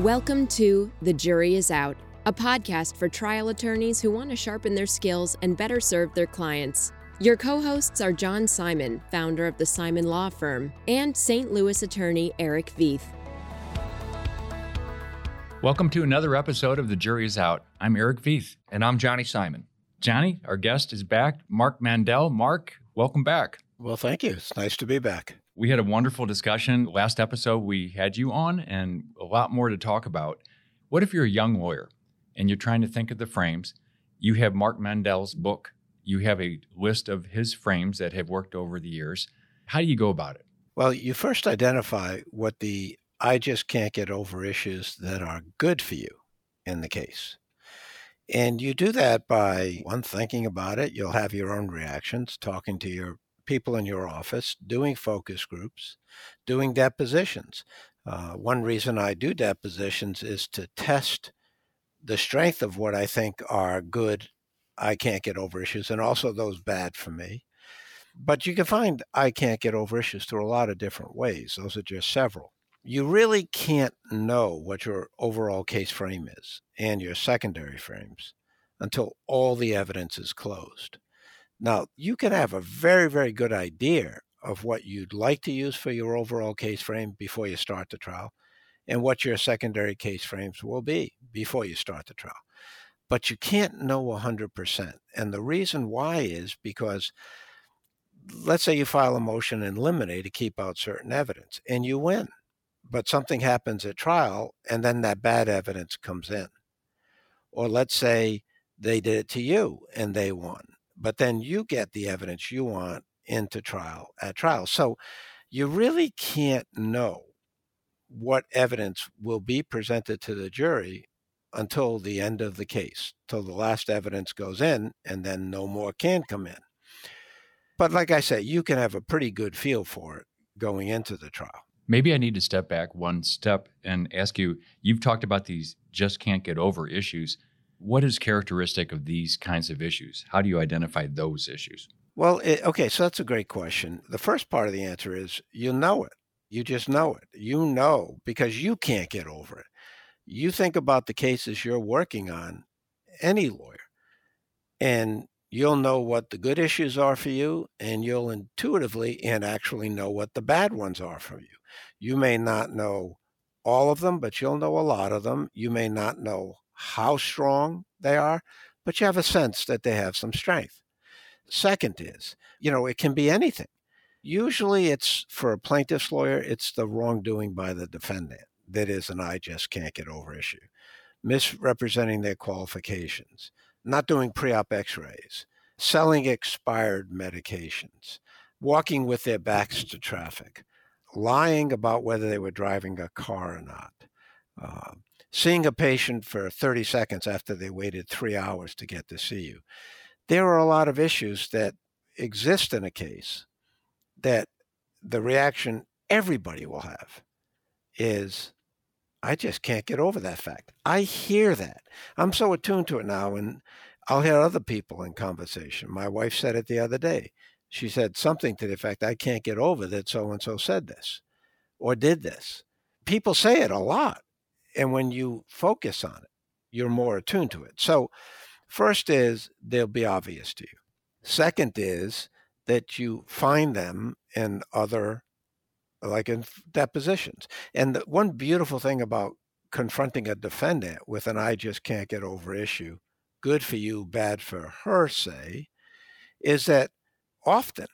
Welcome to The Jury is Out, a podcast for trial attorneys who want to sharpen their skills and better serve their clients. Your co hosts are John Simon, founder of the Simon Law Firm, and St. Louis attorney Eric Veith. Welcome to another episode of The Jury is Out. I'm Eric Veith. And I'm Johnny Simon. Johnny, our guest is back, Mark Mandell. Mark, welcome back. Well, thank you. It's nice to be back. We had a wonderful discussion. Last episode, we had you on and a lot more to talk about. What if you're a young lawyer and you're trying to think of the frames? You have Mark Mandell's book, you have a list of his frames that have worked over the years. How do you go about it? Well, you first identify what the I just can't get over issues that are good for you in the case. And you do that by one, thinking about it. You'll have your own reactions, talking to your people in your office, doing focus groups, doing depositions. Uh, one reason I do depositions is to test the strength of what I think are good, I can't get over issues, and also those bad for me. But you can find I can't get over issues through a lot of different ways. Those are just several. You really can't know what your overall case frame is and your secondary frames until all the evidence is closed. Now, you can have a very, very good idea of what you'd like to use for your overall case frame before you start the trial and what your secondary case frames will be before you start the trial. But you can't know 100%. And the reason why is because let's say you file a motion in limine to keep out certain evidence and you win, but something happens at trial and then that bad evidence comes in. Or let's say they did it to you and they won but then you get the evidence you want into trial at trial. So you really can't know what evidence will be presented to the jury until the end of the case, till the last evidence goes in, and then no more can come in. But like I say, you can have a pretty good feel for it going into the trial. Maybe I need to step back one step and ask you you've talked about these just can't get over issues. What is characteristic of these kinds of issues? How do you identify those issues? Well, it, okay, so that's a great question. The first part of the answer is you know it. You just know it. You know because you can't get over it. You think about the cases you're working on, any lawyer, and you'll know what the good issues are for you, and you'll intuitively and actually know what the bad ones are for you. You may not know all of them, but you'll know a lot of them. You may not know how strong they are, but you have a sense that they have some strength. Second is, you know, it can be anything. Usually it's for a plaintiff's lawyer, it's the wrongdoing by the defendant that is an I just can't get over issue. Misrepresenting their qualifications, not doing pre op x rays, selling expired medications, walking with their backs to traffic, lying about whether they were driving a car or not, uh, seeing a patient for 30 seconds after they waited three hours to get to see you. There are a lot of issues that exist in a case that the reaction everybody will have is, I just can't get over that fact. I hear that. I'm so attuned to it now, and I'll hear other people in conversation. My wife said it the other day. She said something to the effect, I can't get over that so and so said this or did this. People say it a lot. And when you focus on it, you're more attuned to it. So, first is they'll be obvious to you. Second is that you find them in other, like in depositions. And the one beautiful thing about confronting a defendant with an I just can't get over issue, good for you, bad for her, say, is that often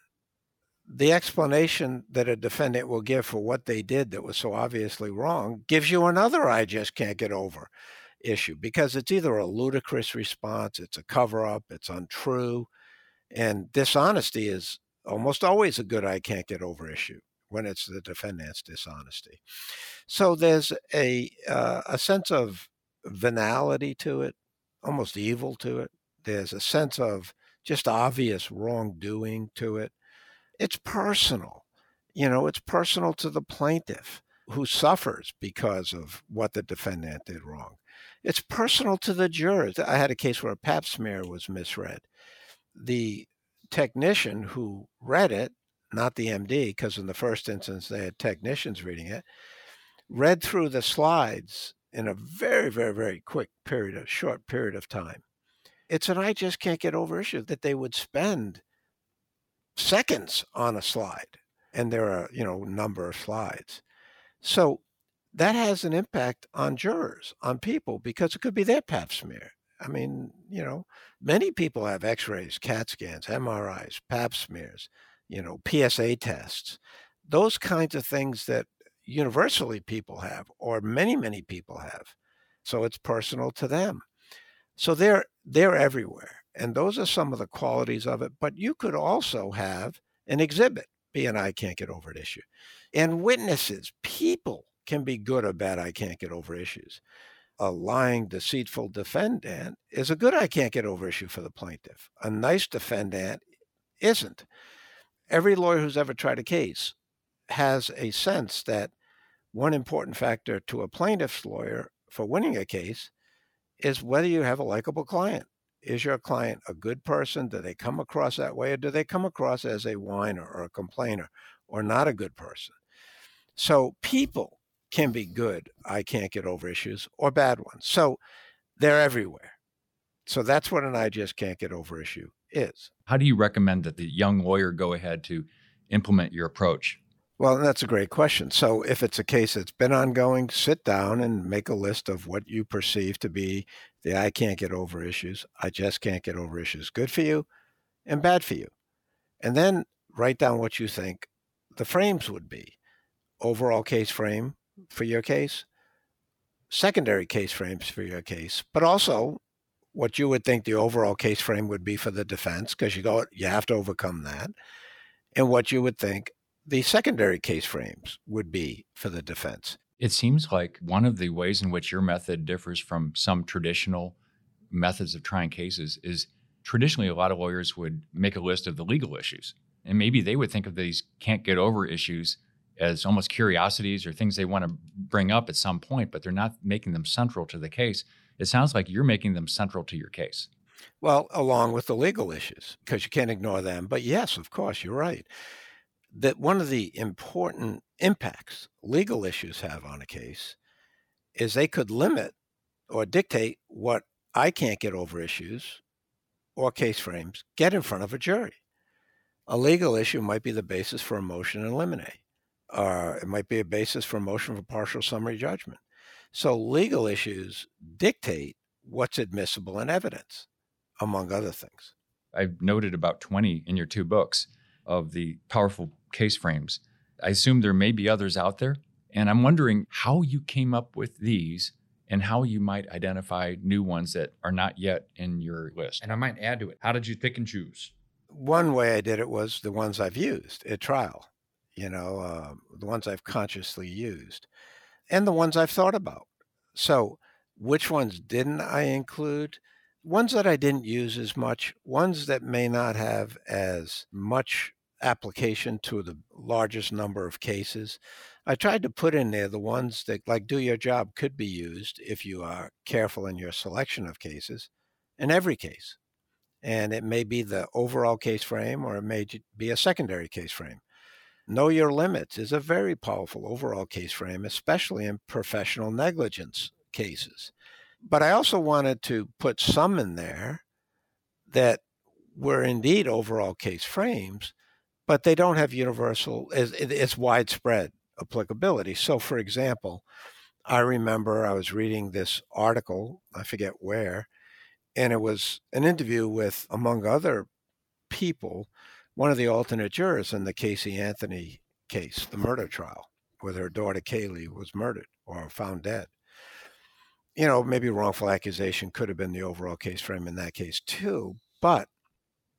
the explanation that a defendant will give for what they did that was so obviously wrong gives you another I just can't get over issue because it's either a ludicrous response, it's a cover up, it's untrue. And dishonesty is almost always a good I can't get over issue when it's the defendant's dishonesty. So there's a uh, a sense of venality to it, almost evil to it. There's a sense of just obvious wrongdoing to it it's personal. You know, it's personal to the plaintiff who suffers because of what the defendant did wrong. It's personal to the jurors. I had a case where a pap smear was misread. The technician who read it, not the MD, because in the first instance they had technicians reading it, read through the slides in a very, very, very quick period, a short period of time. It's an I just can't get over issue that they would spend seconds on a slide. And there are, you know, number of slides. So that has an impact on jurors, on people, because it could be their pap smear. I mean, you know, many people have x rays, CAT scans, MRIs, pap smears, you know, PSA tests, those kinds of things that universally people have, or many, many people have. So it's personal to them. So they're they're everywhere. And those are some of the qualities of it. But you could also have an exhibit be an I can't get over it issue. And witnesses, people can be good or bad I can't get over issues. A lying, deceitful defendant is a good I can't get over issue for the plaintiff. A nice defendant isn't. Every lawyer who's ever tried a case has a sense that one important factor to a plaintiff's lawyer for winning a case is whether you have a likable client. Is your client a good person? Do they come across that way? Or do they come across as a whiner or a complainer or not a good person? So people can be good, I can't get over issues, or bad ones. So they're everywhere. So that's what an I just can't get over issue is. How do you recommend that the young lawyer go ahead to implement your approach? Well, that's a great question. So, if it's a case that's been ongoing, sit down and make a list of what you perceive to be the I can't get over issues. I just can't get over issues. Good for you and bad for you. And then write down what you think the frames would be overall case frame for your case, secondary case frames for your case, but also what you would think the overall case frame would be for the defense, because you go, you have to overcome that, and what you would think the secondary case frames would be for the defense. It seems like one of the ways in which your method differs from some traditional methods of trying cases is traditionally a lot of lawyers would make a list of the legal issues. And maybe they would think of these can't get over issues as almost curiosities or things they want to bring up at some point, but they're not making them central to the case. It sounds like you're making them central to your case. Well, along with the legal issues, because you can't ignore them. But yes, of course, you're right that one of the important impacts legal issues have on a case is they could limit or dictate what I can't get over issues or case frames get in front of a jury. A legal issue might be the basis for a motion in limine, it might be a basis for a motion for partial summary judgment. So legal issues dictate what's admissible in evidence, among other things. I've noted about 20 in your two books of the powerful case frames. I assume there may be others out there. And I'm wondering how you came up with these and how you might identify new ones that are not yet in your list. And I might add to it, how did you pick and choose? One way I did it was the ones I've used at trial, you know, uh, the ones I've consciously used, and the ones I've thought about. So, which ones didn't I include? Ones that I didn't use as much, ones that may not have as much application to the largest number of cases. I tried to put in there the ones that, like, do your job could be used if you are careful in your selection of cases in every case. And it may be the overall case frame or it may be a secondary case frame. Know your limits is a very powerful overall case frame, especially in professional negligence cases. But I also wanted to put some in there that were indeed overall case frames, but they don't have universal, it's, widespread applicability. So, for example, I remember I was reading this article, I forget where, and it was an interview with, among other people, one of the alternate jurors in the Casey Anthony case, the murder trial, where her daughter Caylee was murdered or found dead. You know, maybe wrongful accusation could have been the overall case frame in that case too, but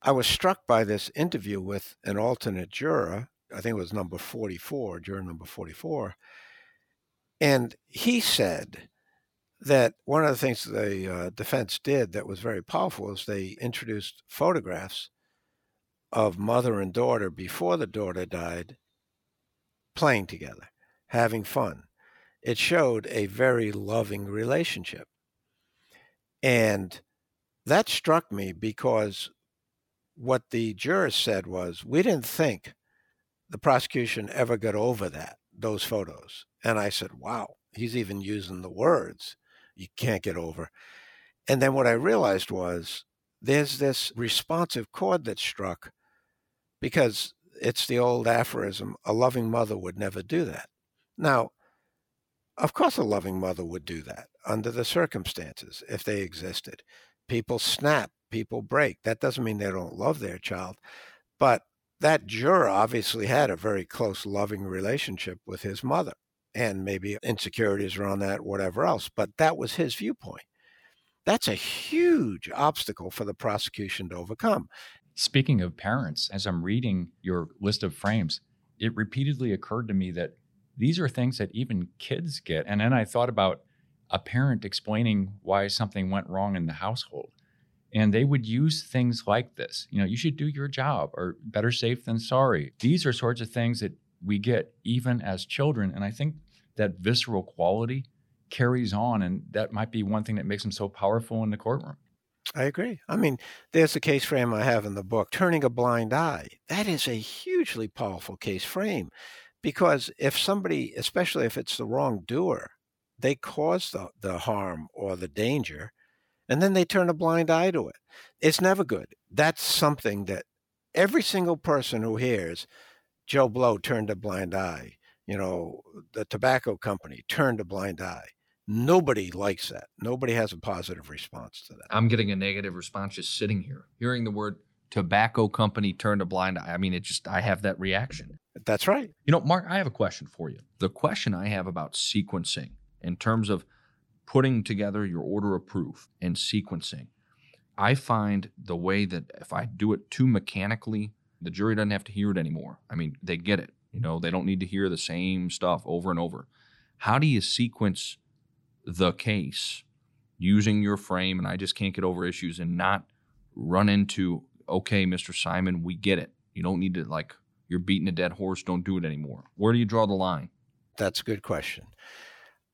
I was struck by this interview with an alternate juror. I think it was number 44, juror number 44. And he said that one of the things the uh, defense did that was very powerful was they introduced photographs of mother and daughter before the daughter died playing together, having fun. It showed a very loving relationship. And that struck me because what the jurors said was, we didn't think the prosecution ever got over that, those photos. And I said, wow. He's even using the words you can't get over. And then what I realized was there's this responsive chord that's struck because it's the old aphorism a loving mother would never do that. Now, of course, a loving mother would do that under the circumstances if they existed. People snap, people break. That doesn't mean they don't love their child. But that juror obviously had a very close, loving relationship with his mother and maybe insecurities around that, whatever else. But that was his viewpoint. That's a huge obstacle for the prosecution to overcome. Speaking of parents, as I'm reading your list of frames, it repeatedly occurred to me that these are things that even kids get. And then I thought about a parent explaining why something went wrong in the household. And they would use things like this. You know, you should do your job or better safe than sorry. These are sorts of things that we get even as children. And I think that visceral quality carries on. And that might be one thing that makes them so powerful in the courtroom. I agree. I mean, there's a case frame I have in the book, Turning a Blind Eye. That is a hugely powerful case frame because if somebody, especially if it's the wrongdoer, they cause the, the harm or the danger, and then they turn a blind eye to it. It's never good. That's something that every single person who hears Joe Blow turned a blind eye, you know, the tobacco company turned a blind eye. Nobody likes that. Nobody has a positive response to that. I'm getting a negative response just sitting here, hearing the word tobacco company turned a blind eye. I mean, it just, I have that reaction. That's right. You know, Mark, I have a question for you. The question I have about sequencing in terms of putting together your order of proof and sequencing, I find the way that if I do it too mechanically, the jury doesn't have to hear it anymore. I mean, they get it. You know, they don't need to hear the same stuff over and over. How do you sequence the case using your frame and I just can't get over issues and not run into, okay, Mr. Simon, we get it. You don't need to like you're beating a dead horse, don't do it anymore. Where do you draw the line? That's a good question.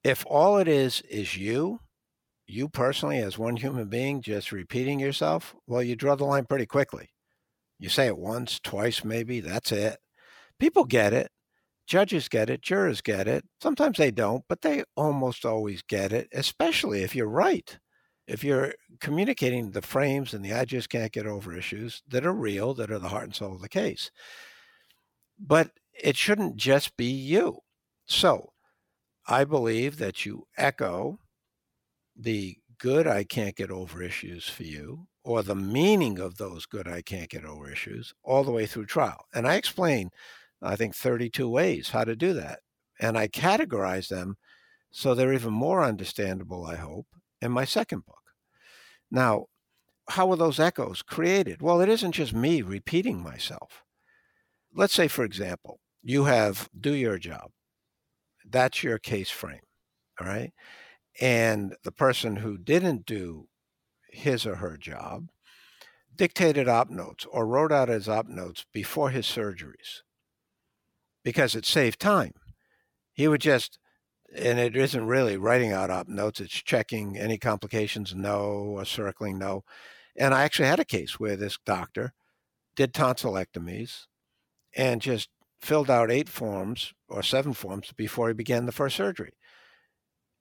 If all it is is you, you personally as one human being just repeating yourself, well, you draw the line pretty quickly. You say it once, twice, maybe, that's it. People get it. Judges get it, jurors get it. Sometimes they don't, but they almost always get it, especially if you're right. If you're communicating the frames and the I just can't get over issues that are real, that are the heart and soul of the case. But it shouldn't just be you. So I believe that you echo the good I can't get over issues for you or the meaning of those good I can't get over issues all the way through trial. And I explain I think, 32 ways how to do that. And I categorize them so they're even more understandable, I hope, in my second book. Now, how are those echoes created? Well, it isn't just me repeating myself. Let's say, for example, you have do your job. That's your case frame. All right. And the person who didn't do his or her job dictated op notes or wrote out his op notes before his surgeries because it saved time. He would just, and it isn't really writing out op notes, it's checking any complications, no, or circling no. And I actually had a case where this doctor did tonsillectomies and just filled out eight forms or seven forms before he began the first surgery.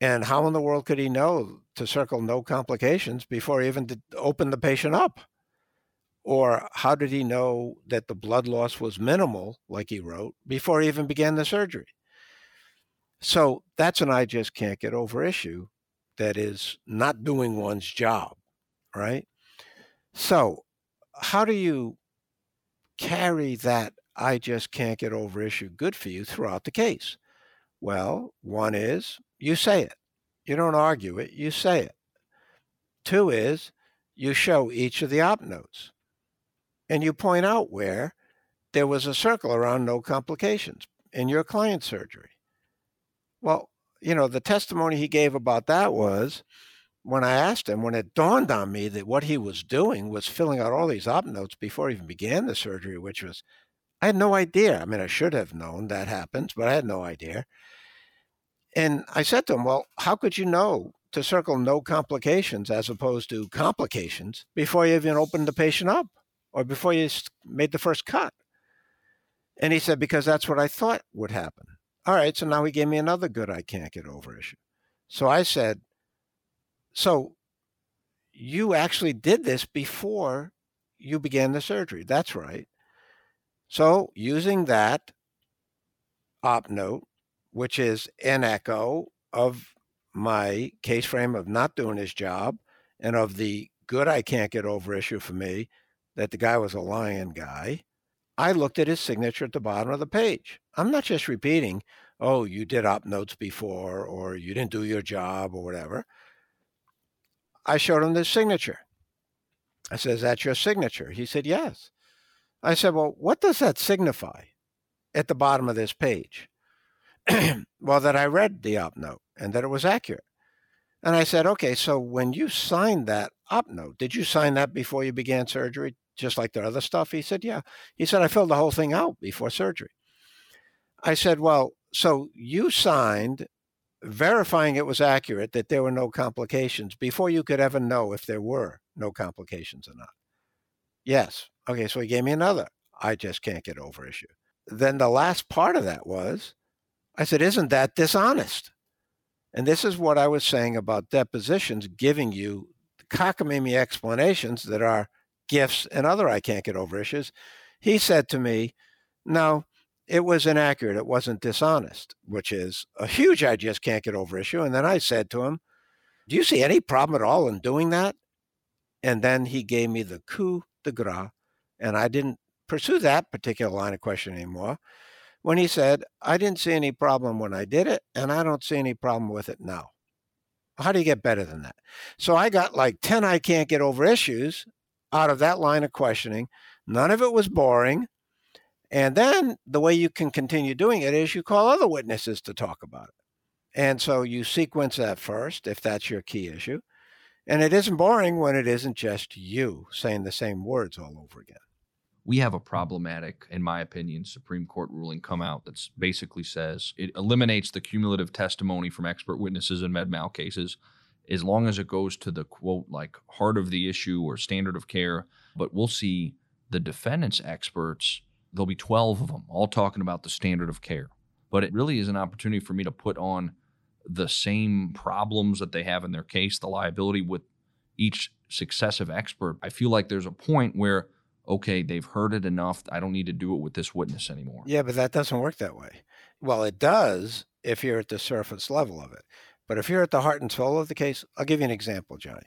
And how in the world could he know to circle no complications before he even did open the patient up? Or how did he know that the blood loss was minimal, like he wrote, before he even began the surgery? So that's an I just can't get over issue that is not doing one's job, right? So, how do you carry that I just can't get over issue good for you throughout the case? Well, one is you say it. You don't argue it, you say it. Two is you show each of the op notes and you point out where there was a circle around no complications in your client's surgery. Well, you know, the testimony he gave about that was when I asked him, when it dawned on me that what he was doing was filling out all these op notes before he even began the surgery, which was, I had no idea. I mean, I should have known that happens, but I had no idea. And I said to him, Well, how could you know to circle no complications as opposed to complications before you even opened the patient up? or before you made the first cut? And he said, Because that's what I thought would happen. All right, so now he gave me another good I can't get over issue. So I said, So you actually did this before you began the surgery. That's right. So using that op note, which is an echo of my case frame of not doing his job and of the good I can't get over issue for me that the guy was a lying guy. I looked at his signature at the bottom of the page. I'm not just repeating, oh, you did op notes before, or you didn't do your job, or whatever. I showed him the signature. I said, Is that your signature? He said, Yes. I said, Well, what does that signify at the bottom of this page? well, that I read the op note and that it was accurate. And I said, Okay, so when you signed that op note, did you sign that before you began surgery? just like the other stuff? He said, Yeah. He said, I filled the whole thing out before surgery. I said, Well, so you signed verifying it was accurate that there were no complications before you could ever know if there were no complications or not. Yes. Okay, so he gave me another. I just can't get over issue. Then the last part of that was I said, Isn't that dishonest? And this is what I was saying about depositions giving you cockamamie explanations that are gifts and other I can't get over issues. He said to me, No, it was inaccurate. It wasn't dishonest, which is a huge I just can't get over issue. And then I said to him, Do you see any problem at all in doing that? And then he gave me the coup de grace, and I didn't pursue that particular line of question anymore. When he said, I didn't see any problem when I did it, and I don't see any problem with it now. How do you get better than that? So I got like 10 I can't get over issues out of that line of questioning. None of it was boring. And then the way you can continue doing it is you call other witnesses to talk about it. And so you sequence that first, if that's your key issue. And it isn't boring when it isn't just you saying the same words all over again. We have a problematic, in my opinion, Supreme Court ruling come out that basically says it eliminates the cumulative testimony from expert witnesses in med mal cases as long as it goes to the quote like heart of the issue or standard of care. But we'll see the defendant's experts, there'll be 12 of them all talking about the standard of care. But it really is an opportunity for me to put on the same problems that they have in their case, the liability with each successive expert. I feel like there's a point where, okay, they've heard it enough. I don't need to do it with this witness anymore. Yeah, but that doesn't work that way. Well, it does if you're at the surface level of it. But if you're at the heart and soul of the case, I'll give you an example, Johnny.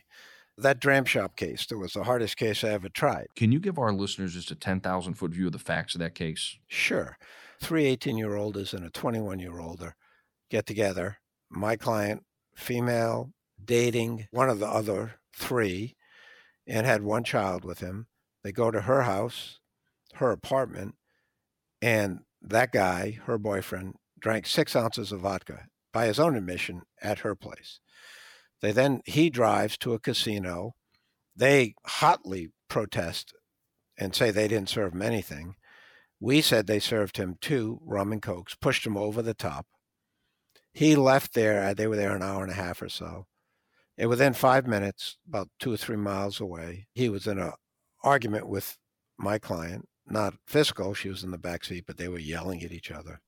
That dram shop case, that was the hardest case I ever tried. Can you give our listeners just a 10,000 foot view of the facts of that case? Sure. Three 18 year olders and a 21 year older get together. My client, female, dating one of the other three, and had one child with him. They go to her house, her apartment, and that guy, her boyfriend, drank six ounces of vodka by his own admission at her place. They then he drives to a casino. They hotly protest and say they didn't serve him anything. We said they served him two rum and cokes, pushed him over the top. He left there. Uh, they were there an hour and a half or so. And within five minutes, about two or three miles away, he was in an argument with my client. Not physical; she was in the back seat, but they were yelling at each other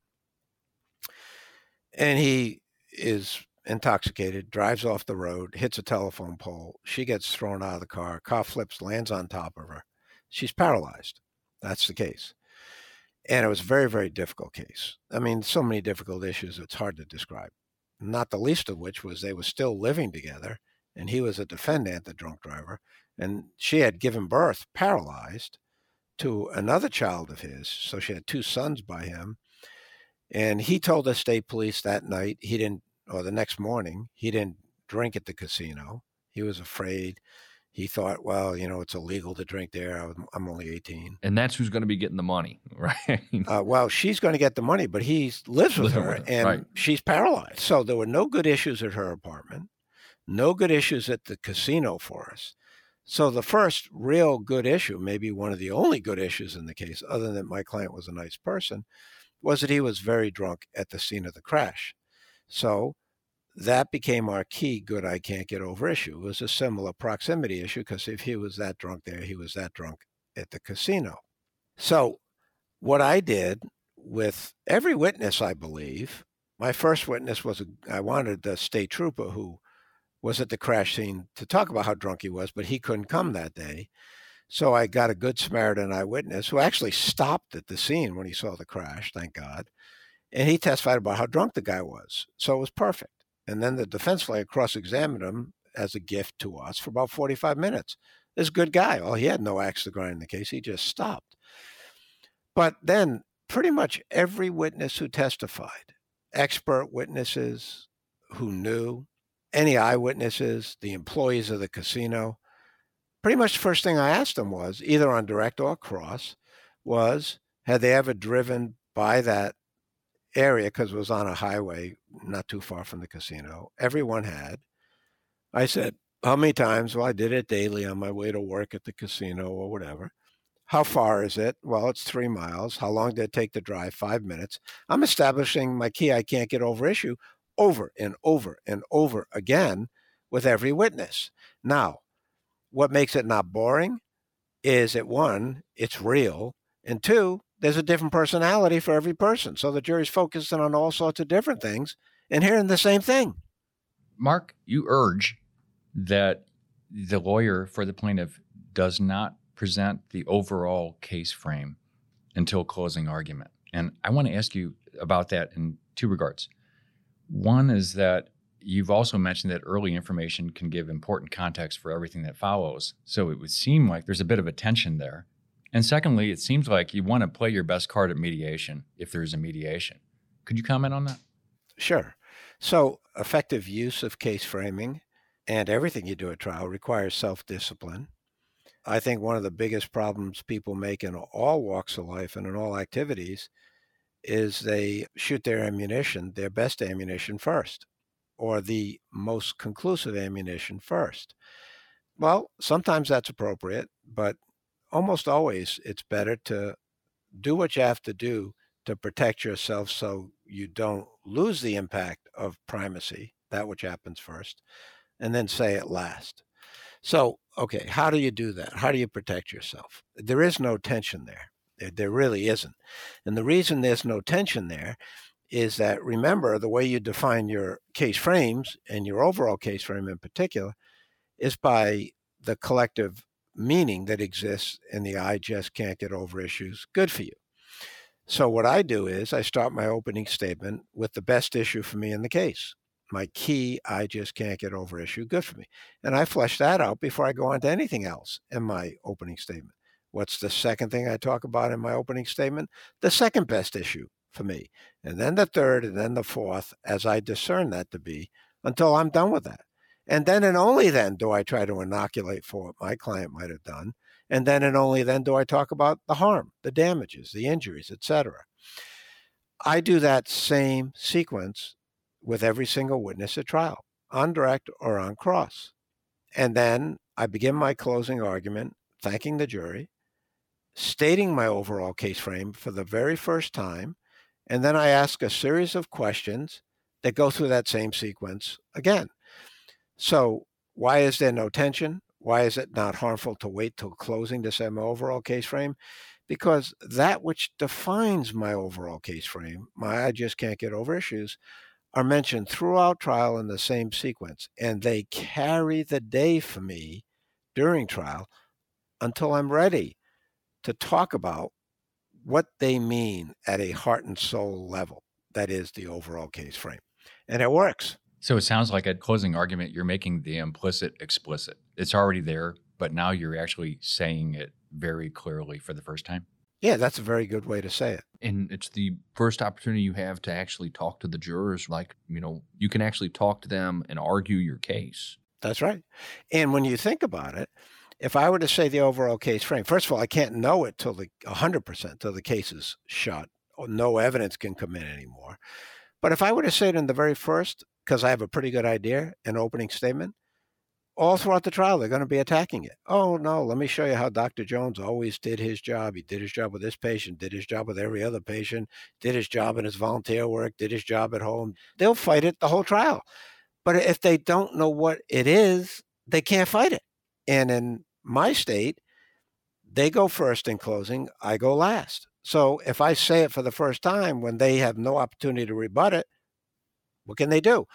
and he is intoxicated, drives off the road, hits a telephone pole. She gets thrown out of the car. Car flips, lands on top of her. She's paralyzed. That's the case. And it was a very, very difficult case. I mean, so many difficult issues, it's hard to describe. Not the least of which was they were still living together, and he was a defendant, the drunk driver, and she had given birth paralyzed to another child of his. So she had two sons by him and he told the state police that night he didn't, or the next morning, he didn't drink at the casino. He was afraid. He thought, well, you know, it's illegal to drink there. I'm only 18. And that's who's going to be getting the money, right? uh, well, she's going to get the money, but he lives with her and right. she's paralyzed. So there were no good issues at her apartment, no good issues at the casino for us. So the first real good issue, maybe one of the only good issues in the case, other than that my client was a nice person, was that he was very drunk at the scene of the crash. So that became our key good I can't get over issue. It was a similar proximity issue because if he was that drunk there, he was that drunk at the casino. So what I did with every witness, I believe. My first witness was a, I wanted the state trooper who was at the crash scene to talk about how drunk he was, but he couldn't come that day. So I got a good Samaritan eyewitness who actually stopped at the scene when he saw the crash, thank God. And he testified about how drunk the guy was. So it was perfect. And then the defense lawyer cross examined him as a gift to us for about 45 minutes. This good guy, well, he had no axe to grind in the case, he just stopped. But then pretty much every witness who testified, expert witnesses who knew, any eyewitnesses, the employees of the casino, pretty much the first thing I asked them was, either on direct or cross, was had they ever driven by that area because it was on a highway not too far from the casino. Everyone had. I said, How many times? Well, I did it daily on my way to work at the casino or whatever. How far is it? Well, it's three miles. How long did it take to drive? Five minutes. I'm establishing my key I can't get over issue over and over and over again with every witness. Now, what makes it not boring is that one, it's real, and two, there's a different personality for every person. So the jury's focusing on all sorts of different things and hearing the same thing. Mark, you urge that the lawyer for the plaintiff does not present the overall case frame until closing argument. And I want to ask you about that in two regards. One is that you've also mentioned that early information can give important context for everything that follows. So it would seem like there's a bit of a tension there. And secondly, it seems like you want to play your best card at mediation if there's a mediation. Could you comment on that? Sure. So, effective use of case framing and everything you do at trial requires self discipline. I think one of the biggest problems people make in all walks of life and in all activities is they shoot their ammunition, their best ammunition first, or the most conclusive ammunition first. Well, sometimes that's appropriate, but almost always it's better to do what you have to do to protect yourself so you don't lose the impact of primacy, that which happens first, and then say it last. So, okay, how do you do that? How do you protect yourself? There is no tension there. There, there really isn't. And the reason there's no tension there is that remember the way you define your case frames and your overall case frame in particular is by the collective meaning that exists in the I just can't get over issues, good for you. So, what I do is I start my opening statement with the best issue for me in the case. My key, I just can't get over issue, good for me. And I flesh that out before I go on to anything else in my opening statement. What's the second thing I talk about in my opening statement? The second best issue for me. And then the third, and then the fourth, as I discern that to be, until I'm done with that. And then and only then do I try to inoculate for what my client might have done. And then and only then do I talk about the harm, the damages, the injuries, etc. I do that same sequence with every single witness at trial, on direct or on cross. And then I begin my closing argument, thanking the jury, stating my overall case frame for the very first time, and then I ask a series of questions that go through that same sequence again. So, why is there no tension? Why is it not harmful to wait till closing to set my overall case frame? Because that which defines my overall case frame, my I just can't get over issues, are mentioned throughout trial in the same sequence, and they carry the day for me during trial until I'm ready to talk about what they mean at a heart and soul level. That is the overall case frame. And it works. So it sounds like at closing argument, you're making the implicit explicit. It's already there, but now you're actually saying it very clearly for the first time. Yeah, that's a very good way to say it. And it's the first opportunity you have to actually talk to the jurors. Like, you know, you can actually talk to them and argue your case. That's right. And when you think about it, if I were to say the overall case frame, first of all, I can't know it till the 100% till the case is shut. No evidence can come in anymore. But if I were to say it in the very first, because I have a pretty good idea, an opening statement, all throughout the trial, they're going to be attacking it. Oh, no, let me show you how Dr. Jones always did his job. He did his job with this patient, did his job with every other patient, did his job in his volunteer work, did his job at home. They'll fight it the whole trial. But if they don't know what it is, they can't fight it. And in my state, they go first in closing, I go last. So if I say it for the first time when they have no opportunity to rebut it, what can they do?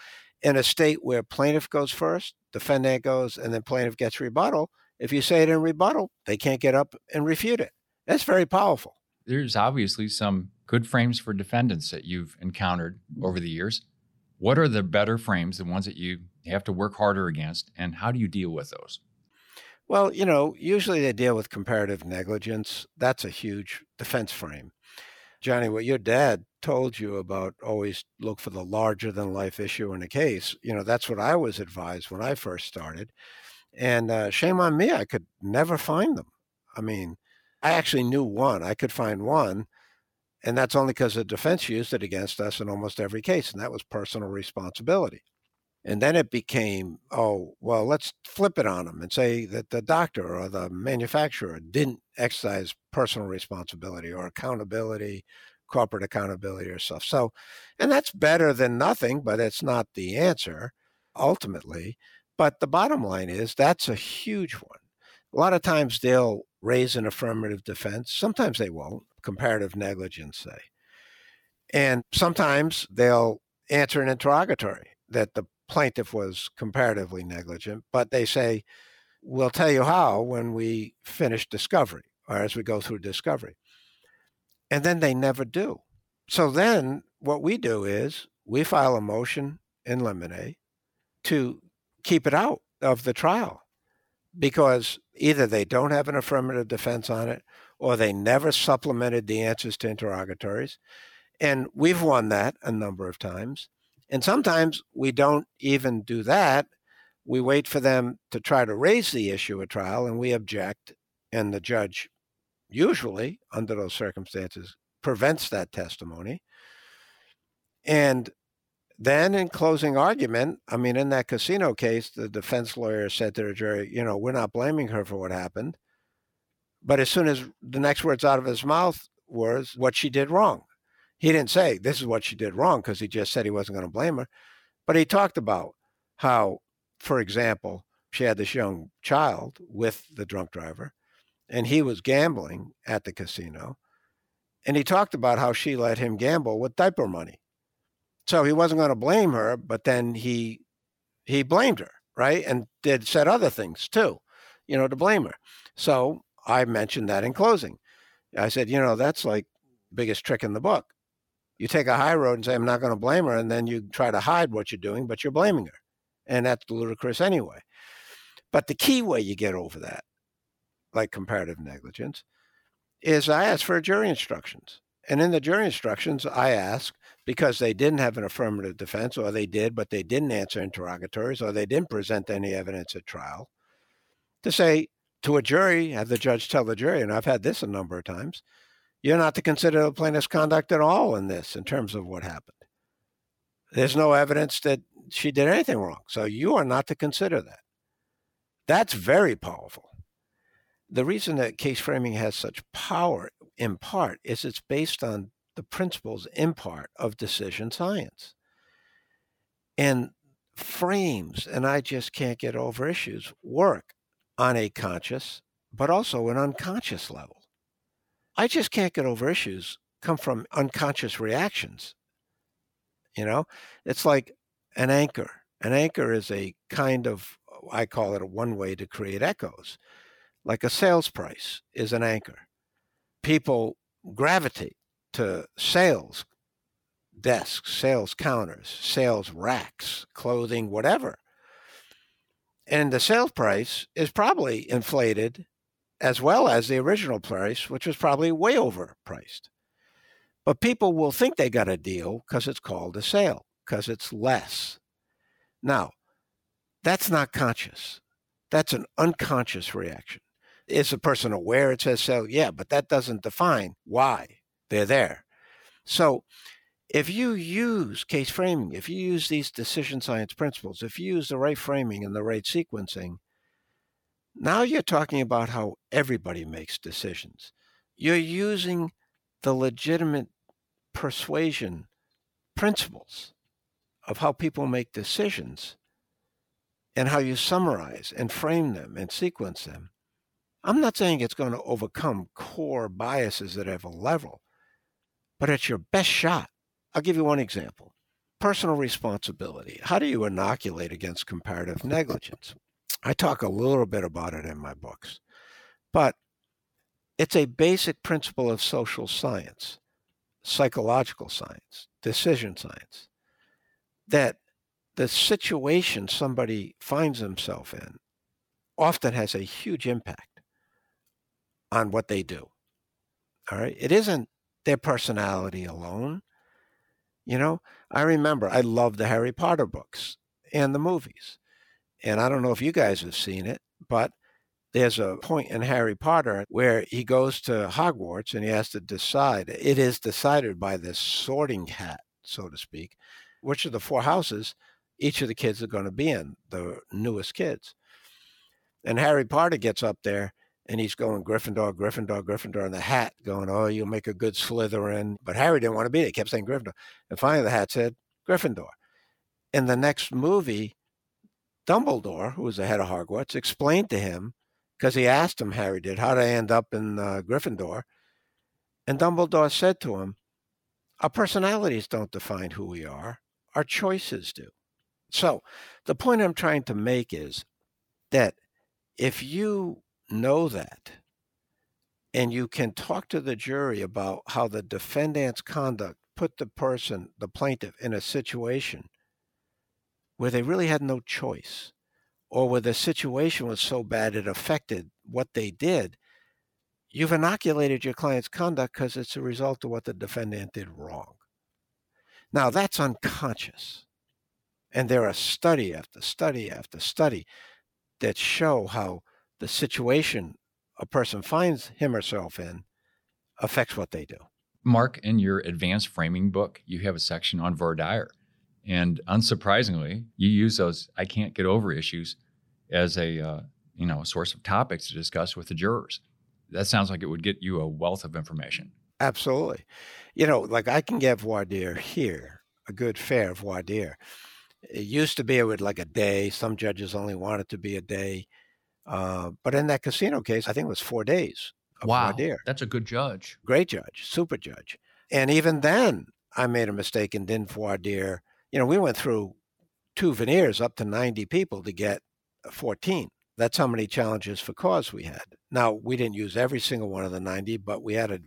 In a state where plaintiff goes first, defendant goes, and then plaintiff gets rebuttal, if you say it in rebuttal, they can't get up and refute it. That's very powerful. There's obviously some good frames for defendants that you've encountered over the years. What are the better frames, the ones that you have to work harder against, and how do you deal with those? Well, you know, usually they deal with comparative negligence. That's a huge defense frame. Johnny, what your dad told you about always look for the larger than life issue in a case, you know, that's what I was advised when I first started. And uh, shame on me, I could never find them. I mean, I actually knew one, I could find one. And that's only because the defense used it against us in almost every case, and that was personal responsibility. And then it became, oh, well, let's flip it on them and say that the doctor or the manufacturer didn't exercise personal responsibility or accountability, corporate accountability or stuff. So, and that's better than nothing, but it's not the answer ultimately. But the bottom line is that's a huge one. A lot of times they'll raise an affirmative defense. Sometimes they won't, comparative negligence, say. And sometimes they'll answer an interrogatory that the plaintiff was comparatively negligent, but they say, we'll tell you how when we finish discovery or as we go through discovery. And then they never do. So then what we do is we file a motion in limine to keep it out of the trial because either they don't have an affirmative defense on it or they never supplemented the answers to interrogatories. And we've won that a number of times. And sometimes we don't even do that. We wait for them to try to raise the issue at trial and we object. And the judge, usually under those circumstances, prevents that testimony. And then in closing argument, I mean, in that casino case, the defense lawyer said to the jury, you know, we're not blaming her for what happened. But as soon as the next words out of his mouth was what she did wrong. He didn't say this is what she did wrong because he just said he wasn't going to blame her. But he talked about how, for example, she had this young child with the drunk driver and he was gambling at the casino. And he talked about how she let him gamble with diaper money. So he wasn't going to blame her, but then he he blamed her, right? And did said other things too, you know, to blame her. So I mentioned that in closing. I said, you know, that's like biggest trick in the book. You take a high road and say, I'm not going to blame her, and then you try to hide what you're doing, but you're blaming her. And that's ludicrous anyway. But the key way you get over that, like comparative negligence, is I ask for jury instructions. And in the jury instructions, I ask because they didn't have an affirmative defense, or they did, but they didn't answer interrogatories, or they didn't present any evidence at trial, to say to a jury, have the judge tell the jury, and I've had this a number of times, you're not to consider the plaintiff's conduct at all in this in terms of what happened. There's no evidence that she did anything wrong. So you are not to consider that. That's very powerful. The reason that case framing has such power, in part, is it's based on the principles, in part, of decision science. And frames, and I just can't get over issues, work on a conscious, but also an unconscious level. I just can't get over issues come from unconscious reactions. You know, it's like an anchor. An anchor is a kind of, I call it a one way to create echoes. Like a sales price is an anchor. People gravitate to sales desks, sales counters, sales racks, clothing, whatever. And the sales price is probably inflated as well as the original price, which was probably way overpriced. But people will think they got a deal because it's called a sale, because it's less. Now, that's not conscious. That's an unconscious reaction. Is a person aware it says sale? Yeah, but that doesn't define why they're there. So if you use case framing, if you use these decision science principles, if you use the right framing and the right sequencing, now you're talking about how everybody makes decisions. You're using the legitimate persuasion principles of how people make decisions and how you summarize and frame them and sequence them I'm not saying it's going to overcome core biases at every level, but it's your best shot. I'll give you one example personal responsibility. How do you inoculate against comparative negligence? I talk a little bit about it in my books, but it's a basic principle of social science, psychological science, decision science, that the situation somebody finds himself in often has a huge impact on what they do. All right. It isn't their personality alone. You know, I remember I love the Harry Potter books and the movies. And I don't know if you guys have seen it, but there's a point in Harry Potter where he goes to Hogwarts and he has to decide. It is decided by this sorting hat, so to speak, which of the four houses each of the kids are going to be in, the newest kids. And Harry Potter gets up there and he's going Gryffindor, Gryffindor, Gryffindor, and the hat going, oh, you'll make a good Slytherin. But Harry didn't want to be there. He kept saying Gryffindor. And finally the hat said Gryffindor. In the next movie, Dumbledore, who was the head of Hogwarts, explained to him because he asked him, Harry did, how I end up in uh, Gryffindor? And Dumbledore said to him, Our personalities don't define who we are, our choices do. So the point I'm trying to make is that if you know that, and you can talk to the jury about how the defendant's conduct put the person, the plaintiff, in a situation where they really had no choice or where the situation was so bad it affected what they did, you've inoculated your client's conduct because it's a result of what the defendant did wrong. Now, that's unconscious. And there are study after study after study that show how the situation a person finds him or herself in affects what they do. Mark, in your advanced framing book, you have a section on voir dire. And unsurprisingly, you use those I can't get over issues as a uh, you know a source of topics to discuss with the jurors. That sounds like it would get you a wealth of information. Absolutely. You know, like I can get voir dire here, a good fair voir dire. It used to be it would like a day. Some judges only want it to be a day. Uh, but in that casino case, I think it was four days. wow, that's a good judge. Great judge, super judge. And even then, I made a mistake and didn't voir dire you know, we went through two venires up to 90 people to get 14. That's how many challenges for cause we had. Now, we didn't use every single one of the 90, but we had a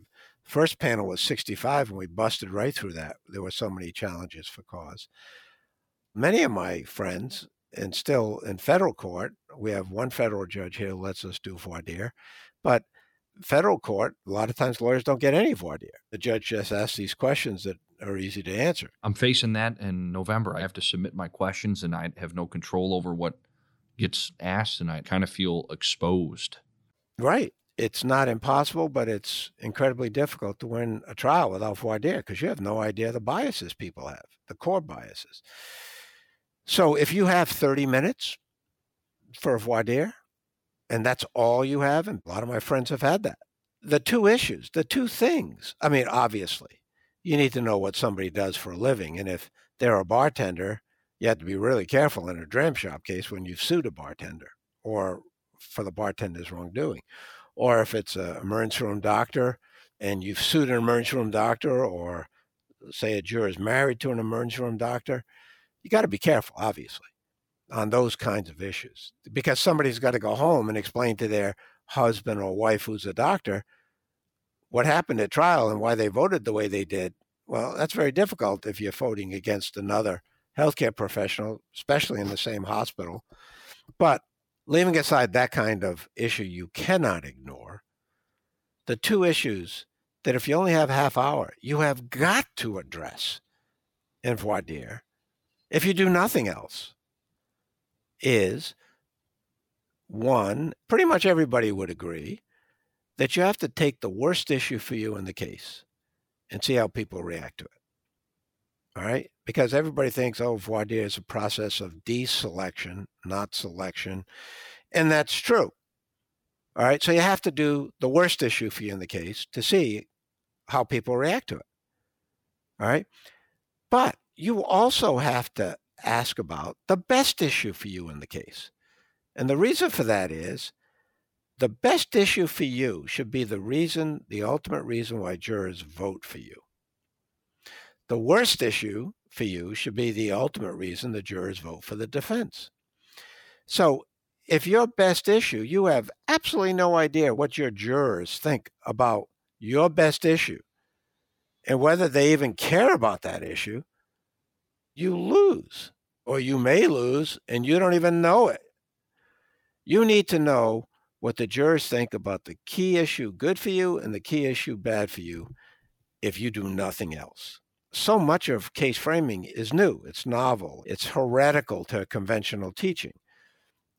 first panel was 65 and we busted right through that. There were so many challenges for cause. Many of my friends, and still in federal court, we have one federal judge here who lets us do voir dire, but federal court, a lot of times lawyers don't get any voir dire. The judge just asks these questions that are easy to answer. I'm facing that in November. I have to submit my questions and I have no control over what gets asked and I kind of feel exposed. Right. It's not impossible, but it's incredibly difficult to win a trial without voir dire because you have no idea the biases people have, the core biases. So if you have 30 minutes for a voir dire, and that's all you have, and a lot of my friends have had that. The two issues, the two things, I mean, obviously, you need to know what somebody does for a living. And if they're a bartender, you have to be really careful in a dram shop case when you've sued a bartender or for the bartender's wrongdoing. Or if it's an emergency room doctor and you've sued an emergency room doctor, or say a juror is married to an emergency room doctor, you got to be careful, obviously, on those kinds of issues because somebody's got to go home and explain to their husband or wife who's a doctor what happened at trial and why they voted the way they did, well, that's very difficult if you're voting against another healthcare professional, especially in the same hospital. But leaving aside that kind of issue you cannot ignore, the two issues that if you only have half hour, you have got to address in voir dire, if you do nothing else, is one, pretty much everybody would agree that you have to take the worst issue for you in the case and see how people react to it. All right? Because everybody thinks, oh, voir dire is a process of deselection, not selection. And that's true. All right? So you have to do the worst issue for you in the case to see how people react to it. All right? But you also have to ask about the best issue for you in the case. And the reason for that is The best issue for you should be the reason, the ultimate reason why jurors vote for you. The worst issue for you should be the ultimate reason the jurors vote for the defense. So if your best issue, you have absolutely no idea what your jurors think about your best issue and whether they even care about that issue, you lose or you may lose and you don't even know it. You need to know what the jurors think about the key issue good for you and the key issue bad for you if you do nothing else. So much of case framing is new, it's novel, it's heretical to conventional teaching.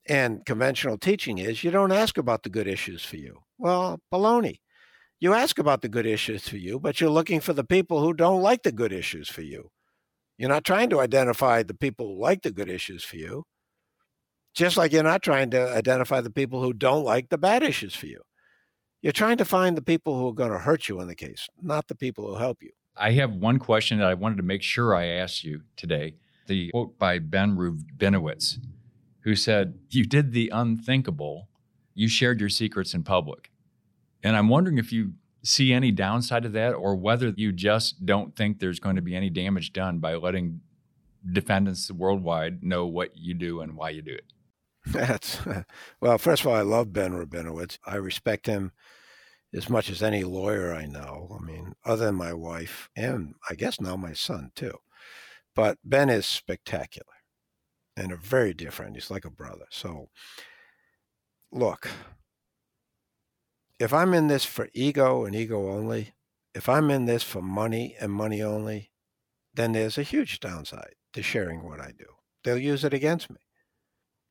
And conventional teaching is you don't ask about the good issues for you. Well, baloney. You ask about the good issues for you, but you're looking for the people who don't like the good issues for you. You're not trying to identify the people who like the good issues for you, just like you're not trying to identify the people who don't like the bad issues for you. You're trying to find the people who are going to hurt you in the case, not the people who help you. I have one question that I wanted to make sure I asked you today. The quote by Ben Rubinowitz who said, You did the unthinkable. You shared your secrets in public. And I'm wondering if you see any downside of that or whether you just don't think there's going to be any damage done by letting defendants worldwide know what you do and why you do it. That's well, first of all, I love Ben Rubinowitz. I respect him as much as any lawyer I know. I mean, other than my wife and I guess now my son too. But Ben is spectacular and a very dear friend. He's like a brother. So, look, if I'm in this for ego and ego only, if I'm in this for money and money only, then there's a huge downside to sharing what I do. They'll use it against me.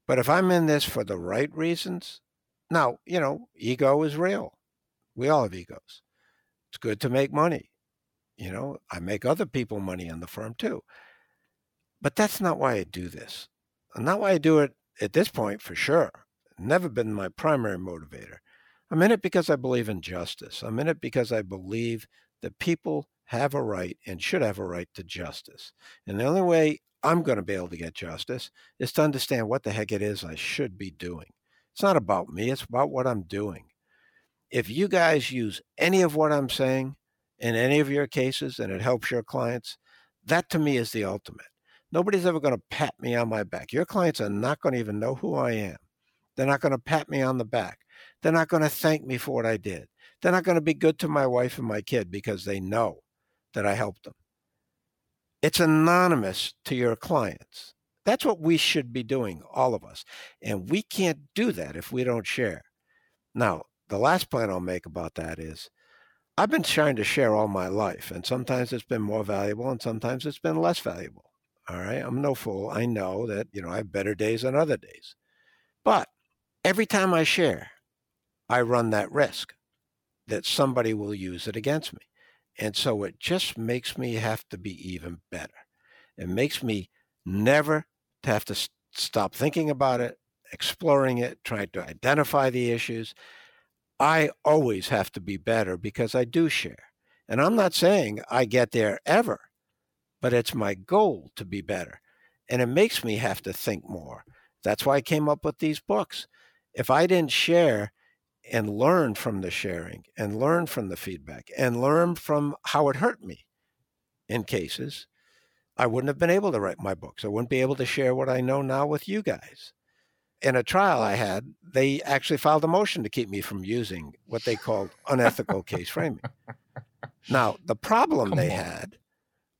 But if I'm in this for the right reasons, now, you know, ego is real. We all have egos. It's good to make money. You know, I make other people money in the firm too. But that's not why I do this. Not why I do it at this point, for sure. Never been my primary motivator. I'm in it because I believe in justice. I'm in it because I believe that people have a right and should have a right to justice. And the only way I'm going to be able to get justice is to understand what the heck it is I should be doing. It's not about me, it's about what I'm doing. If you guys use any of what I'm saying in any of your cases and it helps your clients, that to me is the ultimate. Nobody's ever going to pat me on my back. Your clients are not going to even know who I am. They're not going to pat me on the back. They're not going to thank me for what I did. They're not going to be good to my wife and my kid because they know that I helped them. It's anonymous to your clients. That's what we should be doing, all of us. And we can't do that if we don't share. Now, the last point I'll make about that is I've been trying to share all my life, and sometimes it's been more valuable and sometimes it's been less valuable. All right. I'm no fool. I know that, you know, I have better days than other days. But every time I share, I run that risk that somebody will use it against me. And so it just makes me have to be even better. It makes me never to have to stop thinking about it, exploring it, trying to identify the issues. I always have to be better because I do share. And I'm not saying I get there ever but it's my goal to be better. And it makes me have to think more. That's why I came up with these books. If I didn't share and learn from the sharing and learn from the feedback and learn from how it hurt me in cases, I wouldn't have been able to write my books. I wouldn't be able to share what I know now with you guys. In a trial I had, they actually filed a motion to keep me from using what they called unethical case framing. Now, the problem Come they on. had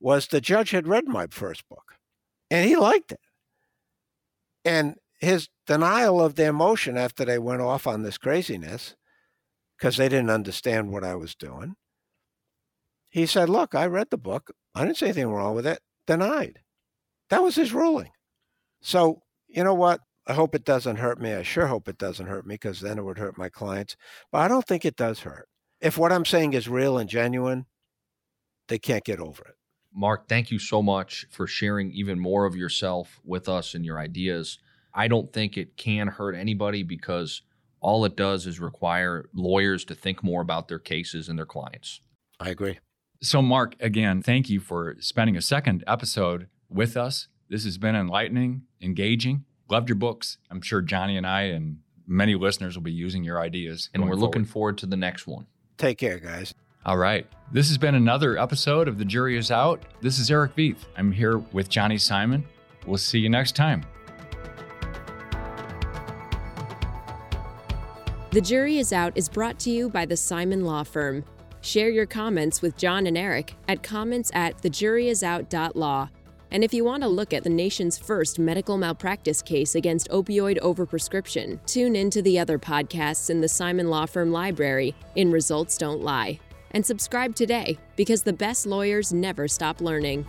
was the judge had read my first book and he liked it. And his denial of their motion after they went off on this craziness, because they didn't understand what I was doing, he said, Look, I read the book. I didn't see anything wrong with it. Denied. That was his ruling. So, you know what? I hope it doesn't hurt me. I sure hope it doesn't hurt me because then it would hurt my clients. But I don't think it does hurt. If what I'm saying is real and genuine, they can't get over it. Mark, thank you so much for sharing even more of yourself with us and your ideas. I don't think it can hurt anybody because all it does is require lawyers to think more about their cases and their clients. I agree. So, Mark, again, thank you for spending a second episode with us. This has been enlightening, engaging. Loved your books. I'm sure Johnny and I and many listeners will be using your ideas. And we're looking forward. forward to the next one. Take care, guys. All right. This has been another episode of The Jury is Out. This is Eric Veith. I'm here with Johnny Simon. We'll see you next time. The Jury is Out is brought to you by the Simon Law Firm. Share your comments with John and Eric at comments at thejuryisout.law. And if you want to look at the nation's first medical malpractice case against opioid overprescription, tune in to the other podcasts in the Simon Law Firm library in Results Don't Lie. And subscribe today because the best lawyers never stop learning.